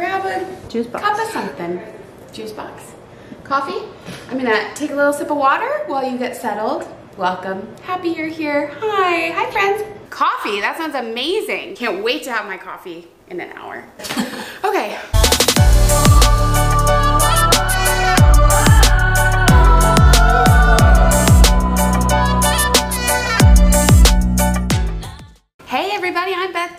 grab a Juice box. cup of something. Juice box. Coffee. I'm gonna take a little sip of water while you get settled. Welcome. Happy you're here. Hi. Hi, friends. Coffee. That sounds amazing. Can't wait to have my coffee in an hour. okay.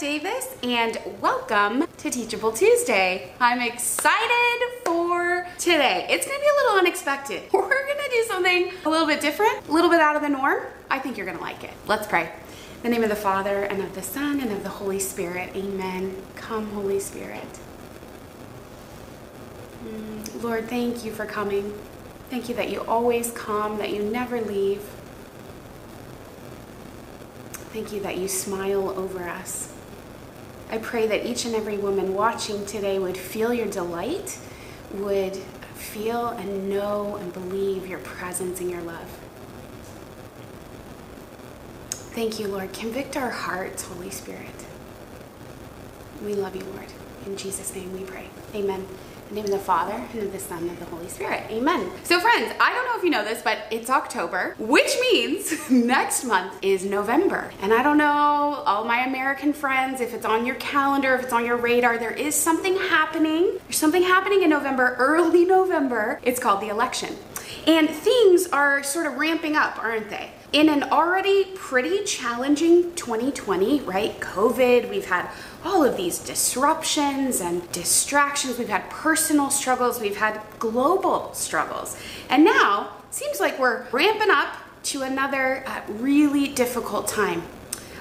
Davis and welcome to Teachable Tuesday. I'm excited for today. It's gonna be a little unexpected. We're gonna do something a little bit different, a little bit out of the norm. I think you're gonna like it. Let's pray. In the name of the Father and of the Son and of the Holy Spirit, amen. Come, Holy Spirit. Mm, Lord, thank you for coming. Thank you that you always come, that you never leave. Thank you that you smile over us. I pray that each and every woman watching today would feel your delight, would feel and know and believe your presence and your love. Thank you, Lord. Convict our hearts, Holy Spirit. We love you, Lord. In Jesus' name we pray. Amen. In the name of the Father, and of the Son, and of the Holy Spirit. Amen. So, friends, I don't know if you know this, but it's October, which means next month is November. And I don't know, all my American friends, if it's on your calendar, if it's on your radar, there is something happening. There's something happening in November, early November. It's called the election. And things are sort of ramping up, aren't they? In an already pretty challenging 2020, right? COVID, we've had all of these disruptions and distractions. We've had personal struggles, we've had global struggles. And now, seems like we're ramping up to another uh, really difficult time.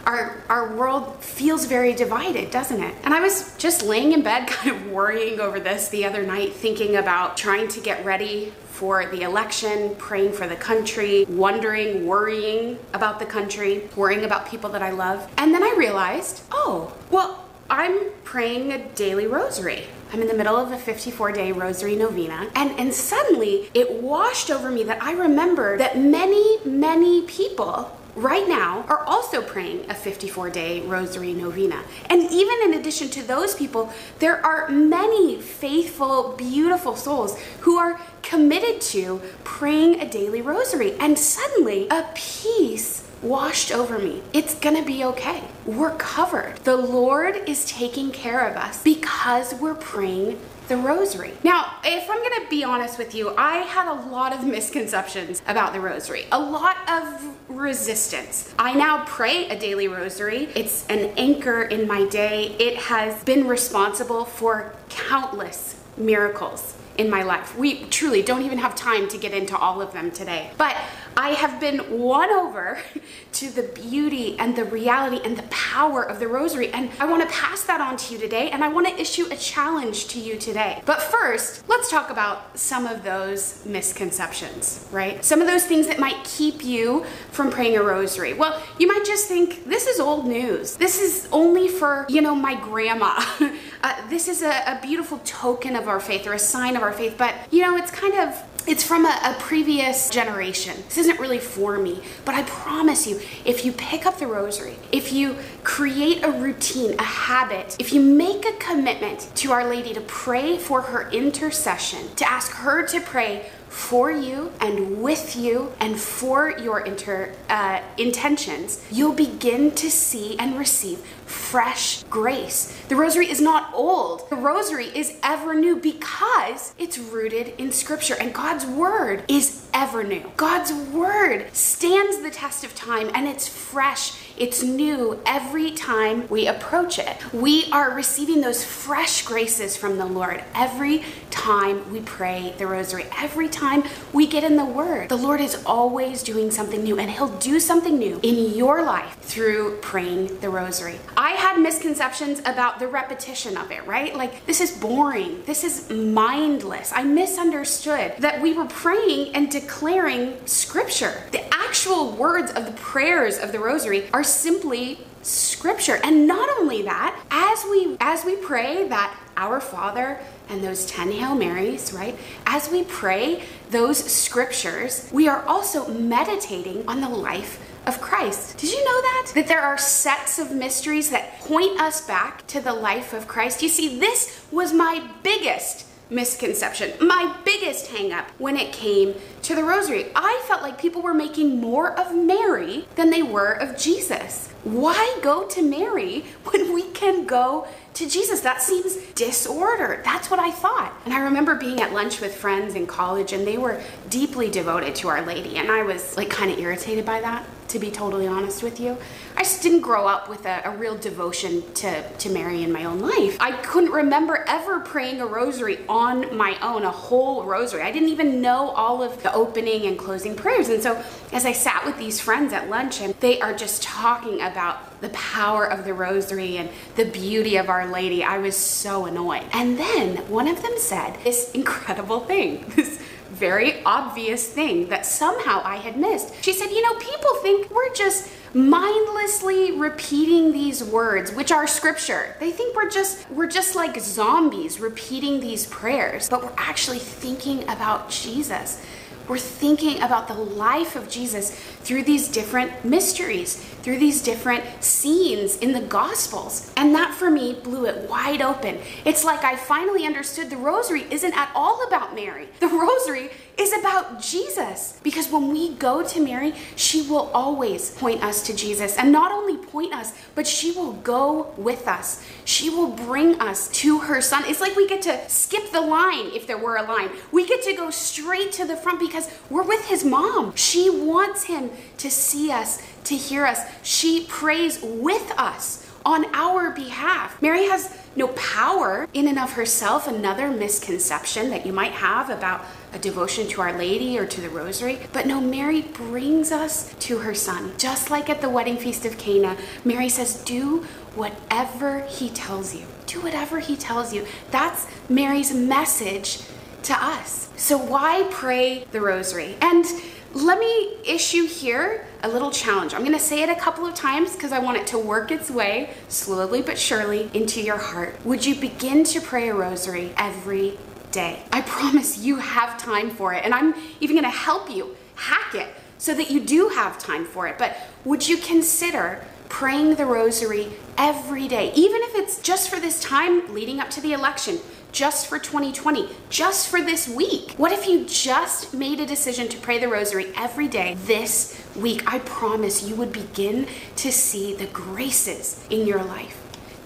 Our, our world feels very divided, doesn't it? And I was just laying in bed, kind of worrying over this the other night, thinking about trying to get ready for the election, praying for the country, wondering, worrying about the country, worrying about people that I love. And then I realized, oh, well, I'm praying a daily rosary. I'm in the middle of a 54 day rosary novena, and, and suddenly it washed over me that I remembered that many, many people right now are also praying a 54 day rosary novena. And even in addition to those people, there are many faithful, beautiful souls who are committed to praying a daily rosary. And suddenly, a peace washed over me. It's gonna be okay. We're covered. The Lord is taking care of us because we're praying the rosary. Now, if I'm gonna be honest with you, I had a lot of misconceptions about the rosary, a lot of resistance. I now pray a daily rosary. It's an anchor in my day. It has been responsible for countless miracles in my life. We truly don't even have time to get into all of them today. But I have been won over to the beauty and the reality and the power of the rosary. And I want to pass that on to you today. And I want to issue a challenge to you today. But first, let's talk about some of those misconceptions, right? Some of those things that might keep you from praying a rosary. Well, you might just think this is old news. This is only for, you know, my grandma. uh, this is a, a beautiful token of our faith or a sign of our faith. But, you know, it's kind of it's from a, a, previous generation. This isn't really for me, but I promise you, if you pick up the rosary, if you create a routine, a habit, if you make a commitment to Our Lady to pray for her intercession, to ask her to pray for you and with you and for your inter, uh, intentions, you'll begin to see and receive fresh grace. The rosary is not old. The rosary is ever new because it's rooted in scripture and God's word is ever new. God's word stands the test of time and it's fresh. It's new every time we approach it. We are receiving those fresh graces from the Lord every time we pray the rosary, every time we get in the Word. The Lord is always doing something new, and He'll do something new in your life through praying the rosary. I had misconceptions about the repetition of it, right? Like, this is boring, this is mindless. I misunderstood that we were praying and declaring Scripture. The actual words of the prayers of the rosary are simply scripture and not only that as we as we pray that our father and those 10 hail marys right as we pray those scriptures we are also meditating on the life of Christ. Did you know that? That there are sets of mysteries that point us back to the life of Christ. You see, this was my biggest misconception, my biggest hangup when it came to the rosary. I felt like people were making more of Mary than they were of Jesus. Why go to Mary when we can go to Jesus? That seems disordered. That's what I thought. And I remember being at lunch with friends in college and they were deeply devoted to Our Lady. And I was like kind of irritated by that, to be totally honest with you. I just didn't grow up with a, a, real devotion to, to Mary in my own life. I couldn't remember ever praying a rosary on my own, a whole rosary. I didn't even know all of the opening and closing prayers. And so as I sat with these friends at lunch and they are just talking about the power of the rosary and the beauty of Our Lady, I was so annoyed. And then one of them said this incredible thing, this very obvious thing that somehow I had missed. She said, You know, people think we're just mindlessly repeating these words which are scripture they think we're just we're just like zombies repeating these prayers but we're actually thinking about jesus we're thinking about the life of Jesus through these different mysteries, through these different scenes in the Gospels. And that for me blew it wide open. It's like I finally understood the rosary isn't at all about Mary. The rosary is about Jesus. Because when we go to Mary, she will always point us to Jesus. And not only point us, but she will go with us. She will bring us to her son. It's like we get to skip the line if there were a line. We get to go straight to the front because we're with his mom. She wants him to see us, to hear us. She prays with us on our behalf. Mary has no power in and of herself, another misconception that you might have about a devotion to Our Lady or to the Rosary. But no, Mary brings us to her son. Just like at the wedding feast of Cana, Mary says, Do whatever he tells you. Do whatever he tells you. That's Mary's message to us. So why pray the Rosary? And let me issue here a little challenge. I'm to say it a couple of times because I want it to work its way slowly but surely into your heart. Would you begin to pray a rosary every day? I promise you have time for it, and I'm even to help you hack it so that you do have time for it. But would you consider praying the rosary every day, even if it's just for this time leading up to the election? Just for 2020, just for this week? What if you just made a decision to pray the rosary every day this week? I promise you would begin to see the graces in your life,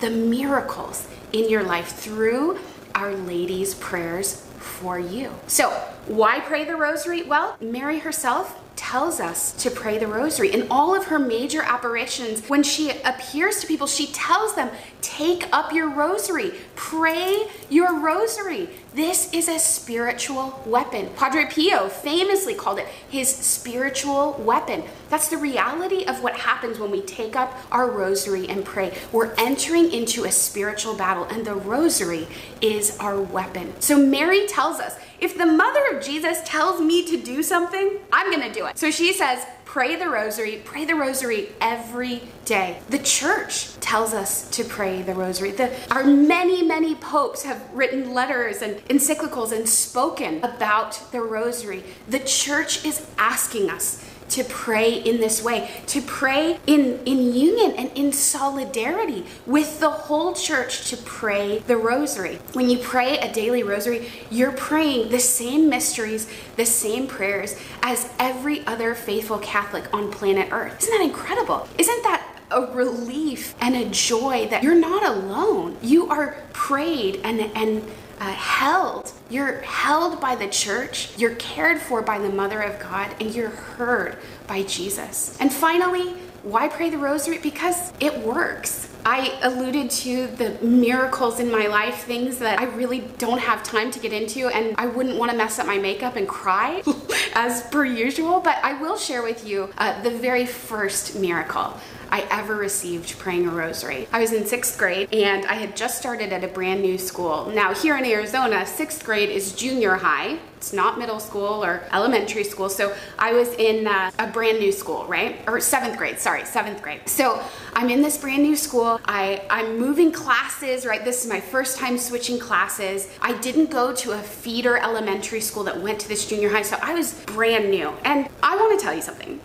the miracles in your life through Our Lady's prayers for you. So, why pray the rosary? Well, Mary herself tells us to pray the rosary. In all of her major apparitions, when she appears to people, she tells them, Take up your rosary, pray your rosary. This is a spiritual weapon. Padre Pio famously called it his spiritual weapon. That's the reality of what happens when we take up our rosary and pray. We're entering into a spiritual battle, and the rosary is our weapon. So Mary tells us, if the mother of Jesus tells me to do something, I'm gonna do it. So she says, pray the rosary, pray the rosary every day. The church tells us to pray the rosary. The, our many, many popes have written letters and encyclicals and spoken about the rosary. The church is asking us to pray in this way, to pray in, in union and in solidarity with the whole church to pray the rosary. When you pray a daily rosary, you're praying the same mysteries, the same prayers as every other faithful Catholic on planet Earth. Isn't that incredible? Isn't that a relief and a joy that you're not alone? You are prayed and and uh, held. You're held by the church, you're cared for by the Mother of God, and you're heard by Jesus. And finally, why pray the rosary? Because it works. I alluded to the miracles in my life, things that I really don't have time to get into, and I wouldn't want to mess up my makeup and cry as per usual, but I will share with you uh, the very first miracle. I ever received praying a rosary. I was in sixth grade and I had just started at a brand new school. Now, here in Arizona, sixth grade is junior high. It's not middle school or elementary school. So I was in uh, a brand new school, right? Or seventh grade, sorry, seventh grade. So I'm in this brand new school. I, I'm moving classes, right? This is my first time switching classes. I didn't go to a feeder elementary school that went to this junior high, so I was brand new. And I want to tell you something.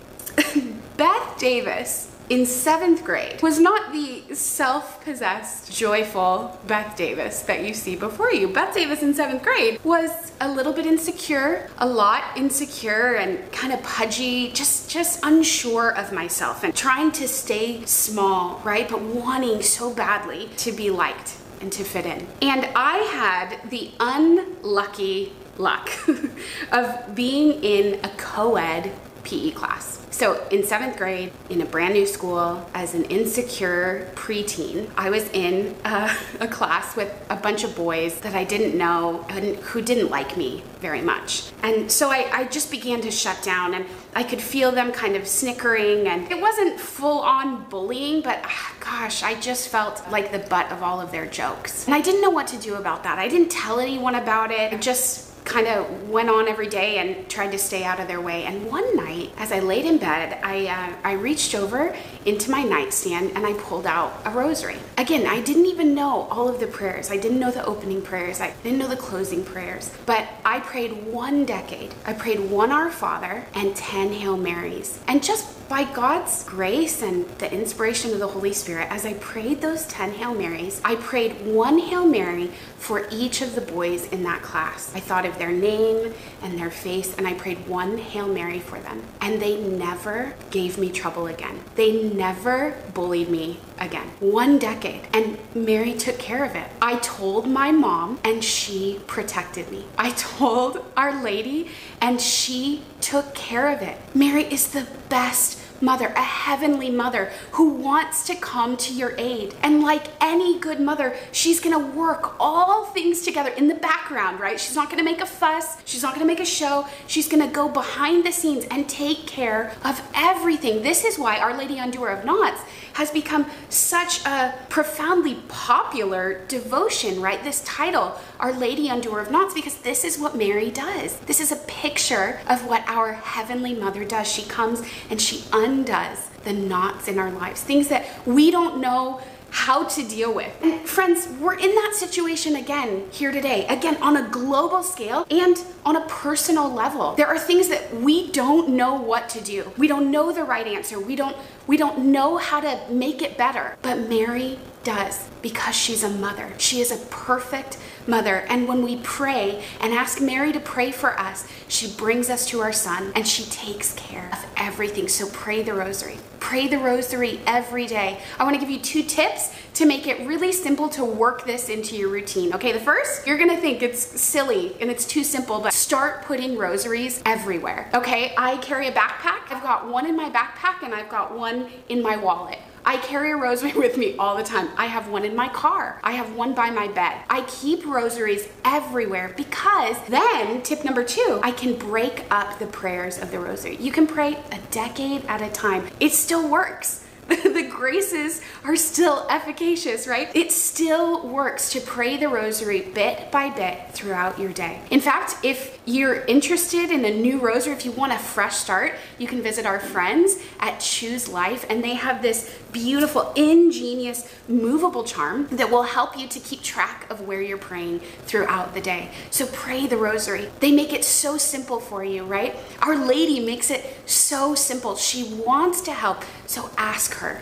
Beth Davis in seventh grade was not the self possessed, joyful Beth Davis that you see before you. Beth Davis in seventh grade was a little bit insecure, a lot insecure and kind of pudgy, just, just unsure of myself and trying to stay small, right? But wanting so badly to be liked and to fit in. And I had the unlucky luck of being in a co ed PE class. So, in seventh grade, in a brand new school, as an insecure preteen, I was in a, a class with a bunch of boys that I didn't know and who didn't like me very much. And so I, I just began to shut down, and I could feel them kind of snickering. And it wasn't full on bullying, but ah, gosh, I just felt like the butt of all of their jokes. And I didn't know what to do about that. I didn't tell anyone about it. I just kind of went on every day and tried to stay out of their way. And one night, as I laid in bed, I, uh, I reached over into my nightstand and I pulled out a rosary. Again, I didn't even know all of the prayers. I didn't know the opening prayers. I didn't know the closing prayers. But I prayed one decade. I prayed one Our Father and 10 Hail Marys. And just by God's grace and the inspiration of the Holy Spirit, as I prayed those 10 Hail Marys, I prayed one Hail Mary for each of the boys in that class. I thought of their name and their face, and I prayed one Hail Mary for them. And they never gave me trouble again. They never bullied me again. One decade. And Mary took care of it. I told my mom, and she protected me. I told Our Lady, and she took care of it. Mary is the best mother, a heavenly mother who wants to come to your aid. And like any good mother, she's gonna work all things together in the background, right? She's not gonna make a fuss, she's not gonna make a show, she's gonna go behind the scenes and take care of everything. This is why Our Lady Undoer of Knots has become such a profoundly popular devotion, right? This title, Our Lady Undoer of Knots, because this is what Mary does. This is a picture of what our Heavenly Mother does. She comes and she undoes the knots in our lives, things that we don't know how to deal with. And friends, we're in that situation again here today, again on a global scale and on a personal level. There are things that we don't know what to do. We don't know the right answer. We don't we don't know how to make it better. But Mary does because she's a mother. She is a perfect mother. And when we pray and ask Mary to pray for us, she brings us to our son and she takes care of everything. So pray the rosary. Pray the rosary every day. I want to give you two tips to make it really simple to work this into your routine. Okay, the first, you're going to think it's silly and it's too simple, but start putting rosaries everywhere. Okay, I carry a backpack. I've got one in my backpack and I've got one in my wallet. I carry a rosary with me all the time. I have one in my car. I have one by my bed. I keep rosaries everywhere because then, tip number two, I can break up the prayers of the rosary. You can pray a decade at a time. It still works. the graces are still efficacious, right? It still works to pray the rosary bit by bit throughout your day. In fact, if you're interested in a new rosary, if you want a fresh start, you can visit our friends at Choose Life, and they have this beautiful, ingenious, movable charm that will help you to keep track of where you're praying throughout the day. So pray the rosary. They make it so simple for you, right? Our Lady makes it so simple. She wants to help, so ask her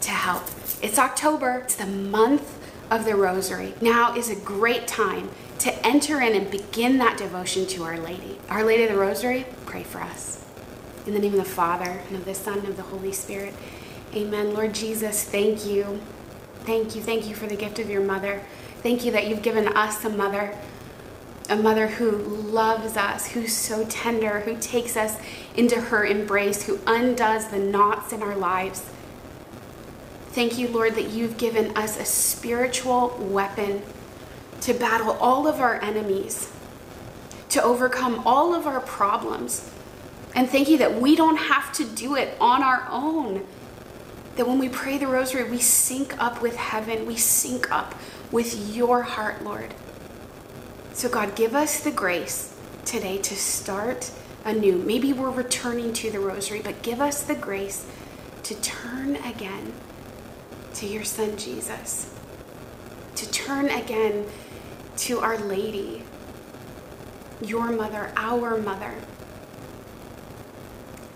to help. It's October, it's the month of the rosary. Now is a great time to enter in and begin that devotion to Our Lady. Our Lady of the Rosary, pray for us. In the name of the Father, and of the Son, and of the Holy Spirit. Amen. Lord Jesus, thank you. Thank you. Thank you for the gift of your mother. Thank you that you've given us a mother, a mother who loves us, who's so tender, who takes us into her embrace, who undoes the knots in our lives. Thank you, Lord, that you've given us a spiritual weapon to battle all of our enemies, to overcome all of our problems. And thank you that we don't have to do it on our own that when we pray the rosary, we sync up with heaven, we sync up with your heart, Lord. So, God, give us the grace today to start anew. Maybe we're returning to the rosary, but give us the grace to turn again to your Son, Jesus, to turn again to Our Lady, your mother, our mother.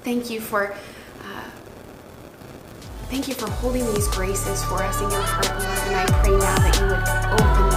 Thank you for uh, Thank you for holding these graces for us in your heart, Lord. And I pray now that you would open